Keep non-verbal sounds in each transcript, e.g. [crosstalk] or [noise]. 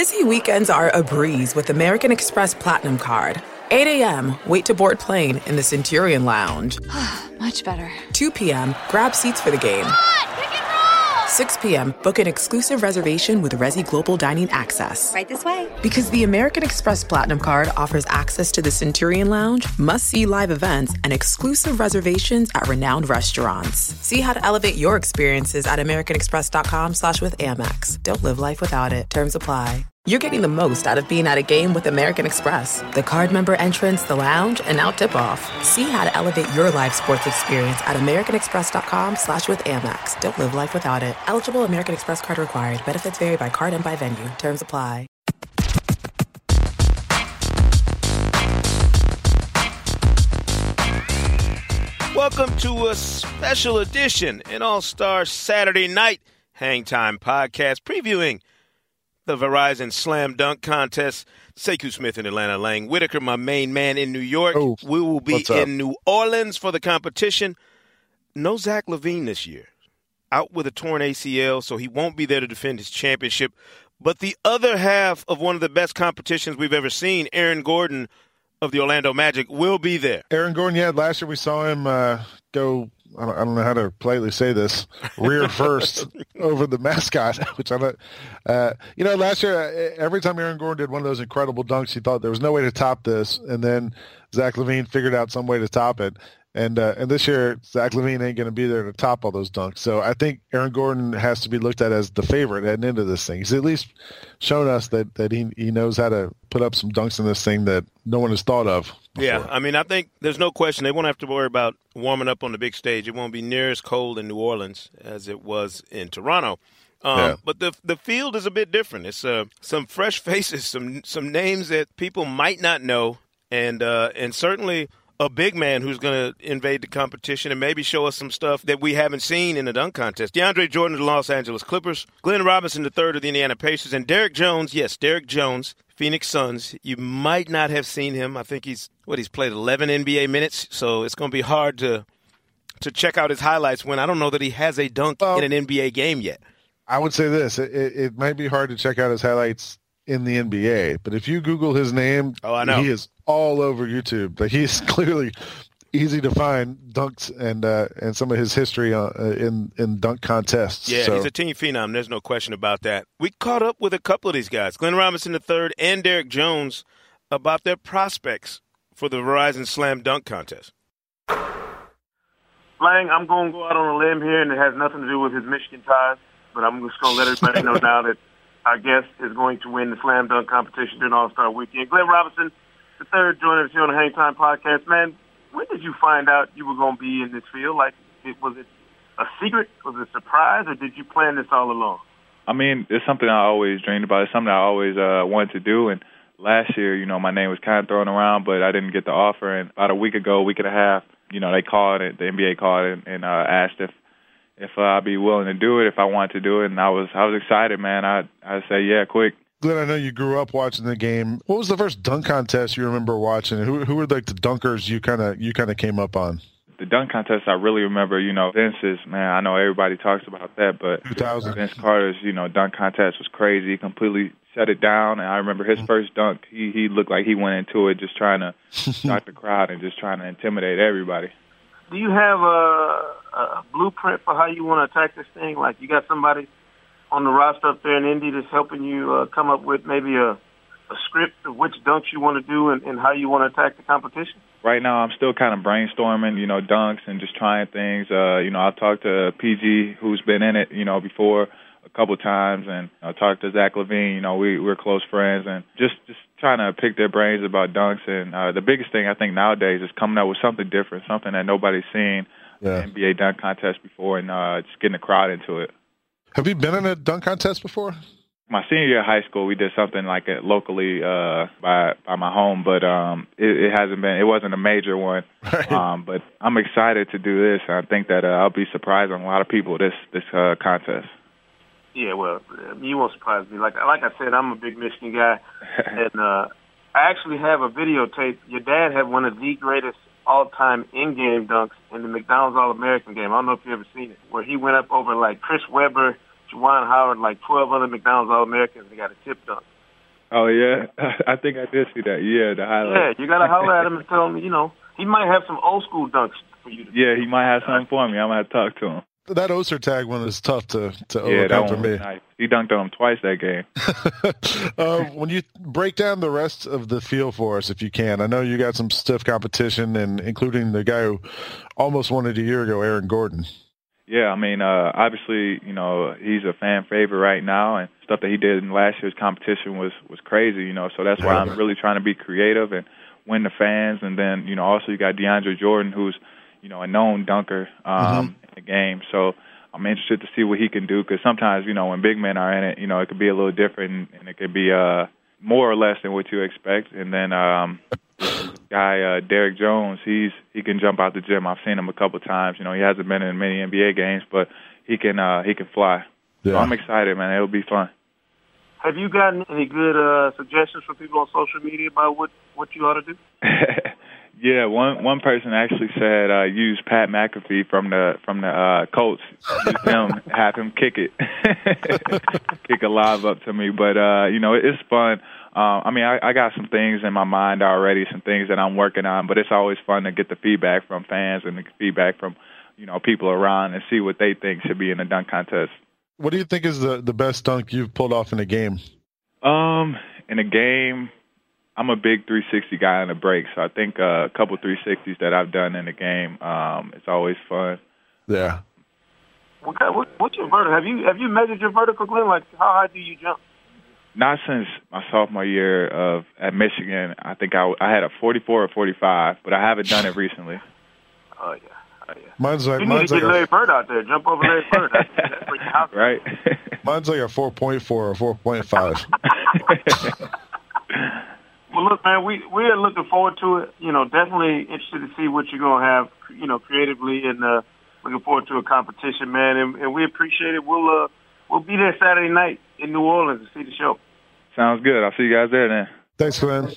Busy weekends are a breeze with American Express Platinum Card. 8 a.m., wait to board plane in the Centurion Lounge. [sighs] Much better. 2 p.m., grab seats for the game. 6 p.m., book an exclusive reservation with Resy Global Dining Access. Right this way. Because the American Express Platinum Card offers access to the Centurion Lounge, must see live events, and exclusive reservations at renowned restaurants. See how to elevate your experiences at AmericanExpress.com slash with Amex. Don't live life without it. Terms apply. You're getting the most out of being at a game with American Express. The card member entrance, the lounge, and now tip off. See how to elevate your live sports experience at AmericanExpress.com slash with Amex. Don't live life without it. Eligible American Express card required. Benefits vary by card and by venue. Terms apply. Welcome to a special edition, an All Star Saturday night Hang Time podcast previewing the Verizon Slam Dunk Contest. Sekou Smith in Atlanta, Lang Whitaker, my main man in New York. Oh, we will be in New Orleans for the competition. No Zach LaVine this year. Out with a torn ACL, so he won't be there to defend his championship. But the other half of one of the best competitions we've ever seen, Aaron Gordon of the Orlando Magic, will be there. Aaron Gordon, yeah, last year we saw him uh, go. I don't, I don't know how to politely say this. Rear first [laughs] over the mascot, [laughs] which I don't. Uh, you know, last year uh, every time Aaron Gordon did one of those incredible dunks, he thought there was no way to top this, and then Zach LaVine figured out some way to top it. And uh, and this year Zach LaVine ain't going to be there to top all those dunks. So I think Aaron Gordon has to be looked at as the favorite heading into this thing. He's at least shown us that that he he knows how to put up some dunks in this thing that no one has thought of. Yeah. I mean, I think there's no question they won't have to worry about warming up on the big stage. It won't be near as cold in New Orleans as it was in Toronto. Um, Yeah. But the the field is a bit different. It's uh, some fresh [laughs] faces, some some names that people might not know, and uh, and certainly a big man who's going to invade the competition and maybe show us some stuff that we haven't seen in the dunk contest. DeAndre Jordan of the Los Angeles Clippers, Glenn Robinson the third of the Indiana Pacers, and Derrick Jones. Yes, Derrick Jones, Phoenix Suns. You might not have seen him. I think he's what he's played 11 NBA minutes, so it's going to be hard to to check out his highlights when I don't know that he has a dunk Well- in an NBA game yet. I would say this: it, it, it might be hard to check out his highlights in the NBA, but if you Google his name, Oh, I know. he is all over YouTube. Like he's [laughs] clearly easy to find dunks and uh, and some of his history uh, in in dunk contests. Yeah, So, he's a team phenom. There's no question about that. We caught up with a couple of these guys, Glenn Robinson III and Derrick Jones, about their prospects for the Verizon Slam Dunk Contest. Lang, I'm going to go out on a limb here, and it has nothing to do with his Michigan ties, but I'm just going to let everybody know [laughs] now that our guest is going to win the slam dunk competition during All Star Weekend. Glenn Robinson, the third, joining us here on the Hang Time Podcast. Man, when did you find out you were going to be in this field? Like, it, was it a secret? Was it a surprise, or did you plan this all along? I mean, it's something I always dreamed about. It's something I always uh, wanted to do. And last year, you know, my name was kind of thrown around, but I didn't get the offer. And about a week ago, week and a half, you know, they called it. The NBA called and, and uh, asked if if uh, I'd be willing to do it, if I wanted to do it. And I was I was excited, man. I I say yeah, quick. Glenn, I know you grew up watching the game. What was the first dunk contest you remember watching? Who who were like the dunkers you kind of you kind of came up on? The dunk contest, I really remember. You know, Vince's man. I know everybody talks about that, but 2000. Vince Carter's, you know, dunk contest was crazy. He completely shut it down. And I remember his first dunk. He he looked like he went into it just trying to [laughs] shock the crowd and just trying to intimidate everybody. Do you have a, a blueprint for how you want to attack this thing? Like, you got somebody on the roster up there in Indy that's helping you uh, come up with maybe a, a script of which dunks you want to do and, and how you want to attack the competition? right now I'm still kind of brainstorming, you know, dunks and just trying things. Uh, you know, I've talked to PG who's been in it, you know, before a couple times and I talked to Zach LaVine, you know, we we're close friends and just just trying to pick their brains about dunks and uh the biggest thing I think nowadays is coming up with something different, something that nobody's seen Yeah. NBA dunk contest before and uh just getting the crowd into it. Have you been in a dunk contest before? my senior year of high school, we did something like it locally uh, by by my home, but um, it, it hasn't been. It wasn't a major one. Right. Um, but I'm excited to do this. I think that uh, I'll be surprising a lot of people this this uh, contest. Yeah, well, you won't surprise me. Like like I said, I'm a big Michigan guy, [laughs] and uh, I actually have a videotape. Your dad had one of the greatest all-time in-game dunks in the McDonald's All-American game. I don't know if you ever seen it, where he went up over like Chris Webber, Juwan Howard, like 12 other McDonald's All-Americans, and got a tip dunk. Oh yeah, [laughs] I think I did see that. Yeah, the highlight. Yeah, you gotta holler at him and tell him, you know, he might have some old school dunks for you. To yeah, he might have something for me. I'm gonna have to talk to him. That Oser tag one is tough to to yeah, overcome for me. nice. He dunked on him twice that game. [laughs] uh, when you break down the rest of the field for us, if you can, I know you got some stiff competition, and including the guy who almost won it a year ago, Aaron Gordon. Yeah, I mean, uh, obviously, you know, he's a fan favorite right now, and stuff that he did in last year's competition was was crazy, you know. So that's why I'm really trying to be creative and win the fans. And then, you know, also you got DeAndre Jordan, who's, you know, a known dunker um, Mhm. in the game. So I'm interested to see what he can do because sometimes, you know, when big men are in it, you know, it could be a little different and it could be uh, more or less than what you expect. And then um, this guy uh, Derrick Jones, he's he can jump out the gym. I've seen him a couple times. You know, he hasn't been in many NBA games, but he can uh, he can fly. So I'm excited, man. It'll be fun. Have you gotten any good uh, suggestions from people on social media about what what you ought to do? [laughs] yeah, one one person actually said uh, use Pat McAfee from the from the uh, Colts. Use him, [laughs] have him kick it, [laughs] kick a live up to me. But uh, you know, it's fun. Uh, I mean, I, I got some things in my mind already, some things that I'm working on. But it's always fun to get the feedback from fans and the feedback from you know people around and see what they think should be in the dunk contest. What do you think is the, the best dunk you've pulled off in a game? Um, in a game, I'm a big 360 guy in the break, so I think uh, a couple 360s that I've done in the game, um, it's always fun. Yeah. What, kind- what what's your vertical? Have you have you measured your vertical, Glenn? Like how high do you jump? Not since my sophomore year of at Michigan. I think I, I had a 44 or 45, but I haven't done it recently. Oh yeah, oh yeah. Mine's like You need mine's to like get Larry a, Bird out there. Jump over Larry Bird. That's, that's bring your house. right? mine's like a four point four or four point five. [laughs] Well, look, man, we we are looking forward to it. You know, definitely interested to see what you're gonna have. You know, creatively, and uh, looking forward to a competition, man. And, and we appreciate it. We'll uh, we'll be there Saturday night in New Orleans to see the show. Sounds good. I'll see you guys there then. Thanks, Glenn.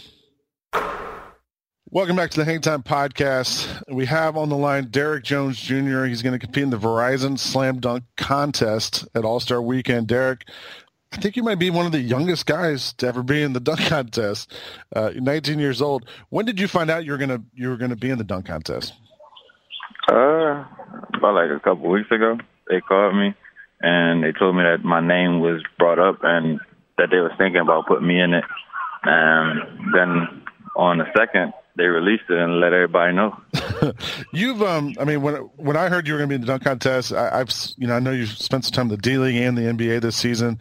Welcome back to the Hang Time Podcast. We have on the line Derrick Jones Jr. He's going to compete in the Verizon Slam Dunk Contest at All Star Weekend. Derrick, I think you might be one of the youngest guys to ever be in the dunk contest. Uh, 19 years old. When did you find out you were gonna you were gonna be in the dunk contest? Uh, about like a couple weeks ago, they called me and they told me that my name was brought up and that they was thinking about putting me in it. And then on the second, they released it and let everybody know. [laughs] You've, um, I mean, when when I heard you were going to be in the dunk contest, I, I've, you know, I know you've spent some time in the D League and the NBA this season,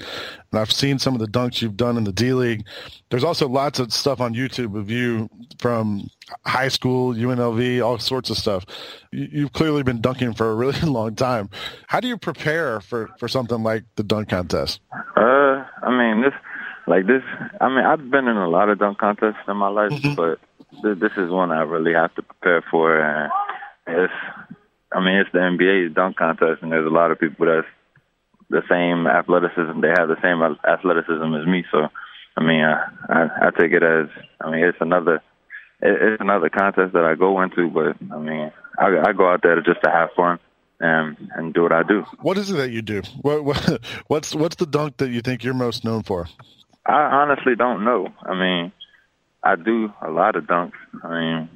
and I've seen some of the dunks you've done in the D League. There's also lots of stuff on YouTube of you from high school, UNLV, all sorts of stuff. You, you've clearly been dunking for a really [laughs] long time. How do you prepare for for something like the dunk contest? Uh, I mean, this, like this, I mean, I've been in a lot of dunk contests in my life, but th- this is one I really have to prepare for. And it's, I mean, it's the NBA's dunk contest, and there's a lot of people that's the same athleticism. They have the same athleticism as me. So, I mean, I, I, I take it as, I mean, it's another, it, it's another contest that I go into, but I mean, I, I go out there just to have fun and and do what I do. What is it that you do? What, what [laughs] what's what's the dunk that you think you're most known for? I honestly don't know. I mean, I do a lot of dunks. I mean,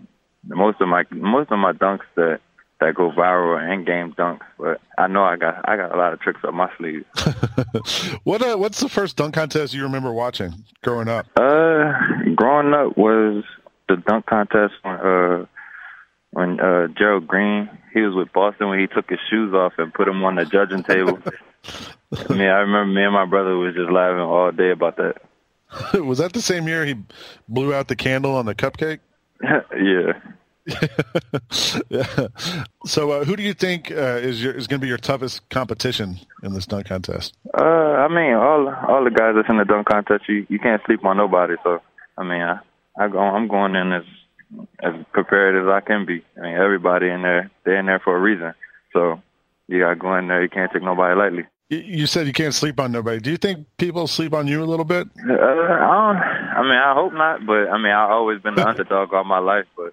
most of my most of my dunks that that go viral are in-game dunks, but I know I got I got a lot of tricks up my sleeve. [laughs] what uh, what's the first dunk contest you remember watching growing up? Uh, growing up was the dunk contest when uh when uh Gerald Green he was with Boston when he took his shoes off and put them on the judging table. [laughs] I mean, I remember me and my brother was just laughing all day about that. [laughs] was that the same year he blew out the candle on the cupcake? [laughs] yeah. [laughs] yeah. So, uh, who do you think uh, is your is going to be your toughest competition in this dunk contest? Uh, I mean, all all the guys that's in the dunk contest, you you can't sleep on nobody. So, I mean, I, I go, I'm going in as as prepared as I can be. I mean, everybody in there, they're in there for a reason. So, you got to go in there. You can't take nobody lightly. You- said you can't sleep on nobody. Do you think people sleep on you a little bit? Uh, I don't. I mean, I hope not. But I mean, I've always been the [laughs] underdog all my life. But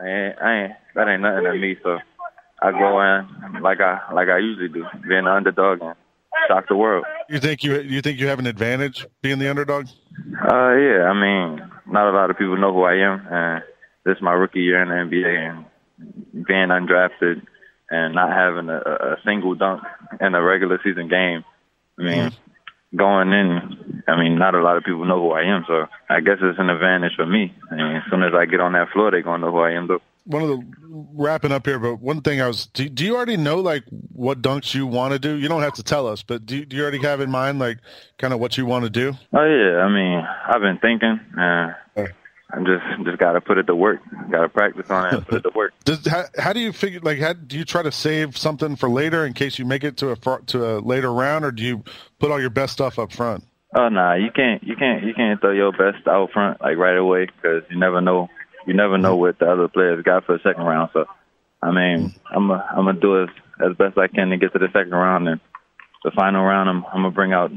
I ain't, I ain't. That ain't nothing to me. So I go in like I like I usually do, being the underdog and shock the world. You think you you think you have an advantage being the underdog? Uh, yeah. I mean, not a lot of people know who I am, and this is my rookie year in the NBA, and being undrafted and not having a, a single dunk in a regular season game. I mean, mm-hmm. going in, I mean, not a lot of people know who I am, so I guess it's an advantage for me. I mean, as soon as I get on that floor, they're gonna know who I am. Though. One of the wrapping up here, but one thing I was, do, do you already know like what dunks you want to do? You don't have to tell us, but do, do you already have in mind like kind of what you want to do? Oh yeah, I mean, I've been thinking. Uh, I'm just just got to put it to work. Got to practice on it. Put it to work. [laughs] Does how, how do you figure? Like, how do you try to save something for later in case you make it to a to a later round, or do you put all your best stuff up front? Oh no, nah, you can't you can't you can't throw your best out front like right away because you never know you never know what the other players got for the second round. So, I mean, mm-hmm. I'm a, I'm gonna do as as best I can to get to the second round and the final round, I'm, I'm gonna bring out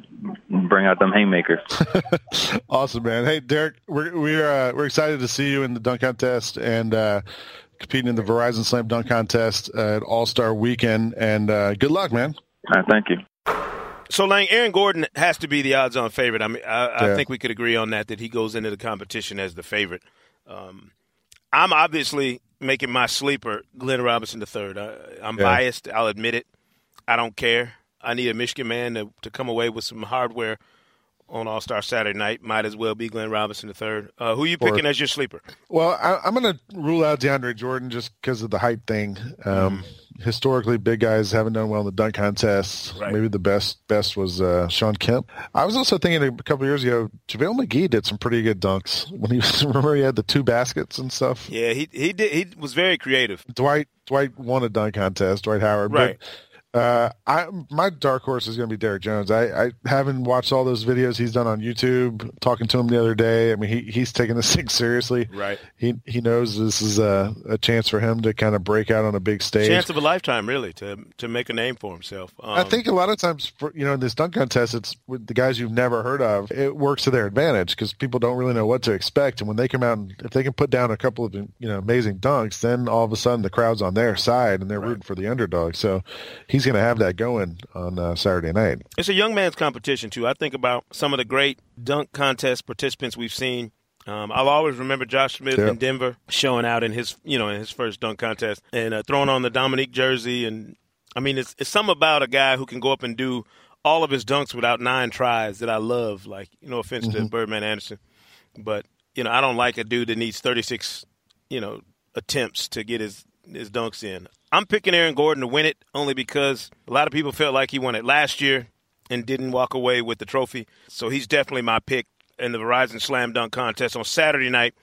bring out them haymakers. [laughs] awesome, man. Hey, Derrick, we're we're uh, we're excited to see you in the dunk contest and uh, competing in the Verizon Slam Dunk Contest uh, at All Star Weekend. And uh, good luck, man. thank you. So, Lang, Aaron Gordon has to be the odds-on favorite. I mean, I, I yeah. think we could agree on that. That he goes into the competition as the favorite. Um, I'm obviously making my sleeper Glenn Robinson III. I, am yeah. biased. I'll admit it. I don't care. I need a Michigan man to, to come away with some hardware on All Star Saturday night. Might as well be Glenn Robinson III. Uh, who are you picking or, as your sleeper? Well, I, am going to rule out DeAndre Jordan just because of the height thing. Um, mm. Historically, big guys haven't done well in the dunk contests. Right. Maybe the best best was uh, Shawn Kemp. I was also thinking a couple years ago, JaVale McGee did some pretty good dunks when he [laughs] was, remember he had the two baskets and stuff. Yeah, he he did. He was very creative. Dwight Dwight won a dunk contest. Dwight Howard, right? But, uh, I my dark horse is going to be Derrick Jones. I, I haven't watched all those videos he's done on YouTube. Talking to him the other day, I mean he he's taking this [laughs] thing seriously. Right. He he knows this is a, a chance for him to kind of break out on a big stage. Chance of a lifetime, really, to to make a name for himself. Um, I think a lot of times, for, you know, in this dunk contest, it's with the guys you've never heard of. It works to their advantage because people don't really know what to expect, and when they come out and if they can put down a couple of you know amazing dunks, then all of a sudden the crowd's on their side and they're right. rooting for the underdog. So he's going to have that going on uh, Saturday night. It's a young man's competition too. I think about some of the great dunk contest participants we've seen. Um, I'll always remember Josh Smith yep. in Denver showing out in his, you know, in his first dunk contest and uh, throwing on the Dominique jersey. And I mean, it's it's some about a guy who can go up and do all of his dunks without nine tries that I love. Like, you know, offense mm-hmm. to Birdman Andersen, but you know, I don't like a dude that needs 36, you know, attempts to get his his dunks in. I'm picking Aaron Gordon to win it only because a lot of people felt like he won it last year and didn't walk away with the trophy. So he's definitely my pick in the Verizon Slam Dunk Contest on Saturday night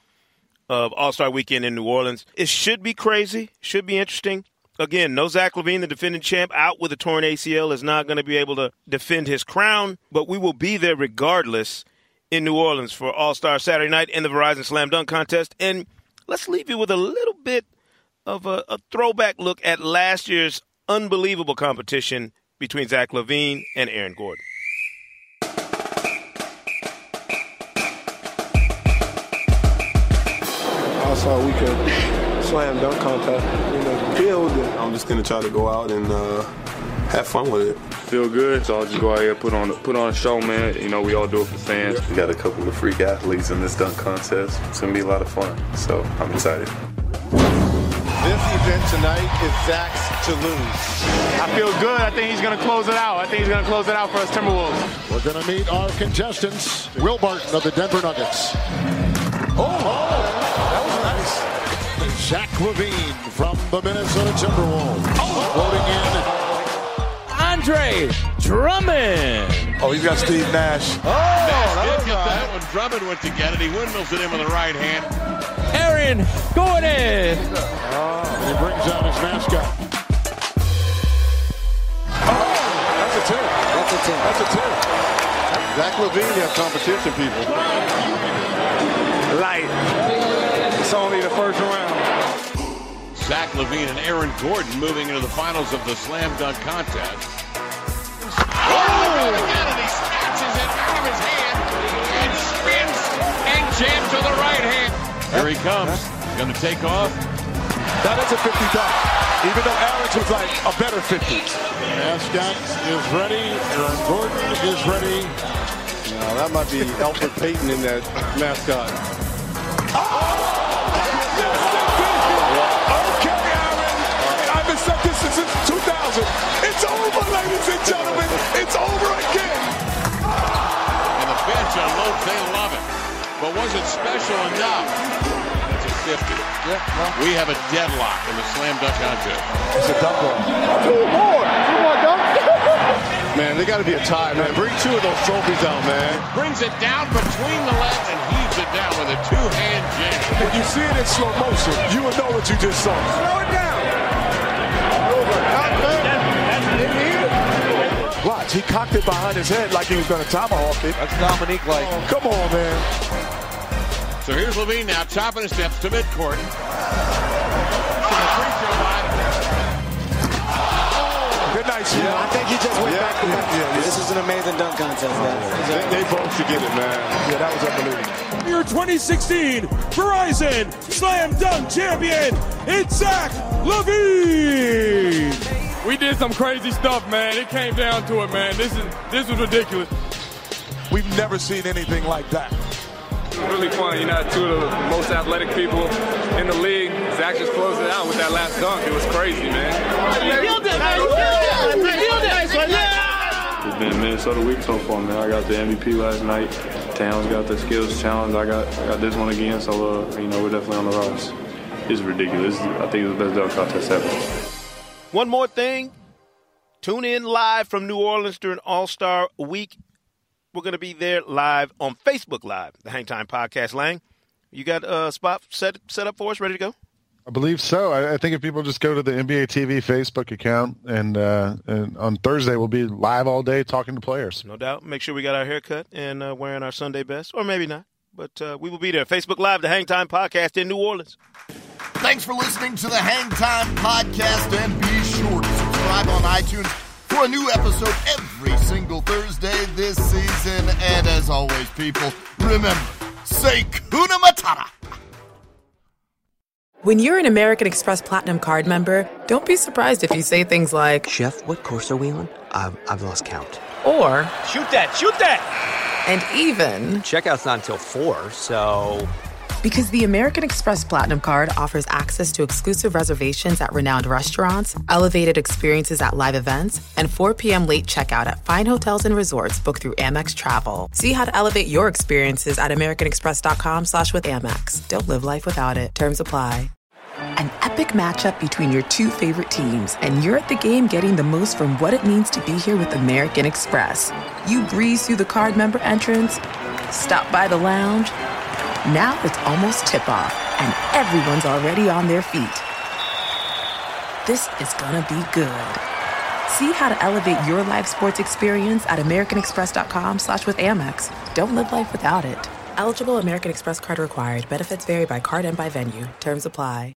of All Star Weekend in New Orleans. It should be crazy, should be interesting. Again, no Zach LaVine, the defending champ, out with a torn ACL, is not going to be able to defend his crown, but we will be there regardless in New Orleans for All Star Saturday night in the Verizon Slam Dunk Contest. And let's leave you with a little bit of a, a throwback look at last year's unbelievable competition between Zach LaVine and Aaron Gordon. All-Star Weekend Slam Dunk Contest. You know, feel good. I'm just gonna try to go out and uh, have fun with it. Feel good, so I'll just go out here put on put on a show, man. You know, we all do it for fans. We got a couple of freak athletes in this dunk contest. It's gonna be a lot of fun, so I'm excited. This event tonight is Zach's to lose. I feel good. I think he's going to close it out. I think he's going to close it out for us Timberwolves. We're going to meet our contestants. Will Barton of the Denver Nuggets. Oh, oh that was nice. Zach LaVine from the Minnesota Timberwolves. Oh. Floating in. Andre Drummond. Oh, he's got Steve Nash. Oh, Nash that did get that one. Drummond went to get it. He windmills it in with the right hand. Aaron Gordon. Oh, and he brings out his mascot. Oh, that's a two. That's a two. That's a two. Zach LaVine has competition, people. Light. It's only the first round. Zach LaVine and Aaron Gordon moving into the finals of the slam dunk contest. Oh! And he snatches it out of his hand and spins and jams to the right hand. Here he comes. He's Going to take off. That is a 50 dunk. even though Alex was like a better 50. Mascot is ready. Aaron Gordon is ready. Now that might be Elfrid Payton in that mascot. Oh, okay, Aaron. I've been said this since 2000. It's over, ladies and gentlemen. It's over again. And the bench unloads, they love it. But was it special enough? It's a 50. we have a deadlock in the slam dunk contest. It's a dunk ball. Two more. Two more dunks. [laughs] man, they got to be a tie, man. Bring two of those trophies out, man. Brings it down between the legs and heaves it down with a two-hand jam. If you see it in slow motion, you will know what you just saw. Slow it down. Over. Not Watch, he cocked it behind his head like he was going to tomahawk it. That's Dominique like. Oh, come on, man. So here's LaVine now, topping his steps to midcourt. Good night, Sheila. I think he just went Yeah, back to back. yeah, yeah. This is an amazing dunk contest, guys. They, they both should get it, man. Yeah, that was unbelievable. Your 2016 Verizon Slam Dunk Champion, it's Zach LaVine. We did some crazy stuff, man. It came down to it, man. This is this was ridiculous. We've never seen anything like that. It really fun. You know, two of the most athletic people in the league. Zach just closed it out with that last dunk. It was crazy, man. It's been Minnesota week so far, man. I got the MVP last night. Towns got the skills challenge. I got I got this one again. So uh, you know we're definitely on the rise. It's ridiculous. I think it's the best dunk contest ever. One more thing. Tune in live from New Orleans during All Star Week. We're going to be there live on Facebook Live, the Hang Time Podcast. Lang, you got a spot set set up for us, ready to go? I believe so. I, I think if people just go to the NBA TV Facebook account, and, uh, and on Thursday we'll be live all day talking to players. No doubt. Make sure we got our haircut and uh, wearing our Sunday best, or maybe not. But uh, we will be there. Facebook Live, the Hang Time Podcast in New Orleans. Thanks for listening to the Hang Time Podcast, and be sure to subscribe on iTunes for a new episode every single Thursday this season. And as always, people, remember, say Kuna Matata. When you're an American Express Platinum card member, don't be surprised if you say things like, Chef, what course are we on? I've, I've lost count. or, Shoot that, shoot that. and even, Checkout's not until 4, so. Because the American Express Platinum card offers access to exclusive reservations at renowned restaurants, elevated experiences at live events, and 4 p.m. late checkout at fine hotels and resorts booked through Amex Travel. See how to elevate your experiences at americanexpress.com slash with Amex. Don't live life without it. Terms apply. An epic matchup between your two favorite teams, and you're at the game getting the most from what it means to be here with American Express. You breeze through the card member entrance, stop by the lounge. Now it's almost tip off, and everyone's already on their feet. This is gonna be good. See how to elevate your live sports experience at americanexpress.com slash with Amex. Don't live life without it. Eligible American Express card required. Benefits vary by card and by venue. Terms apply.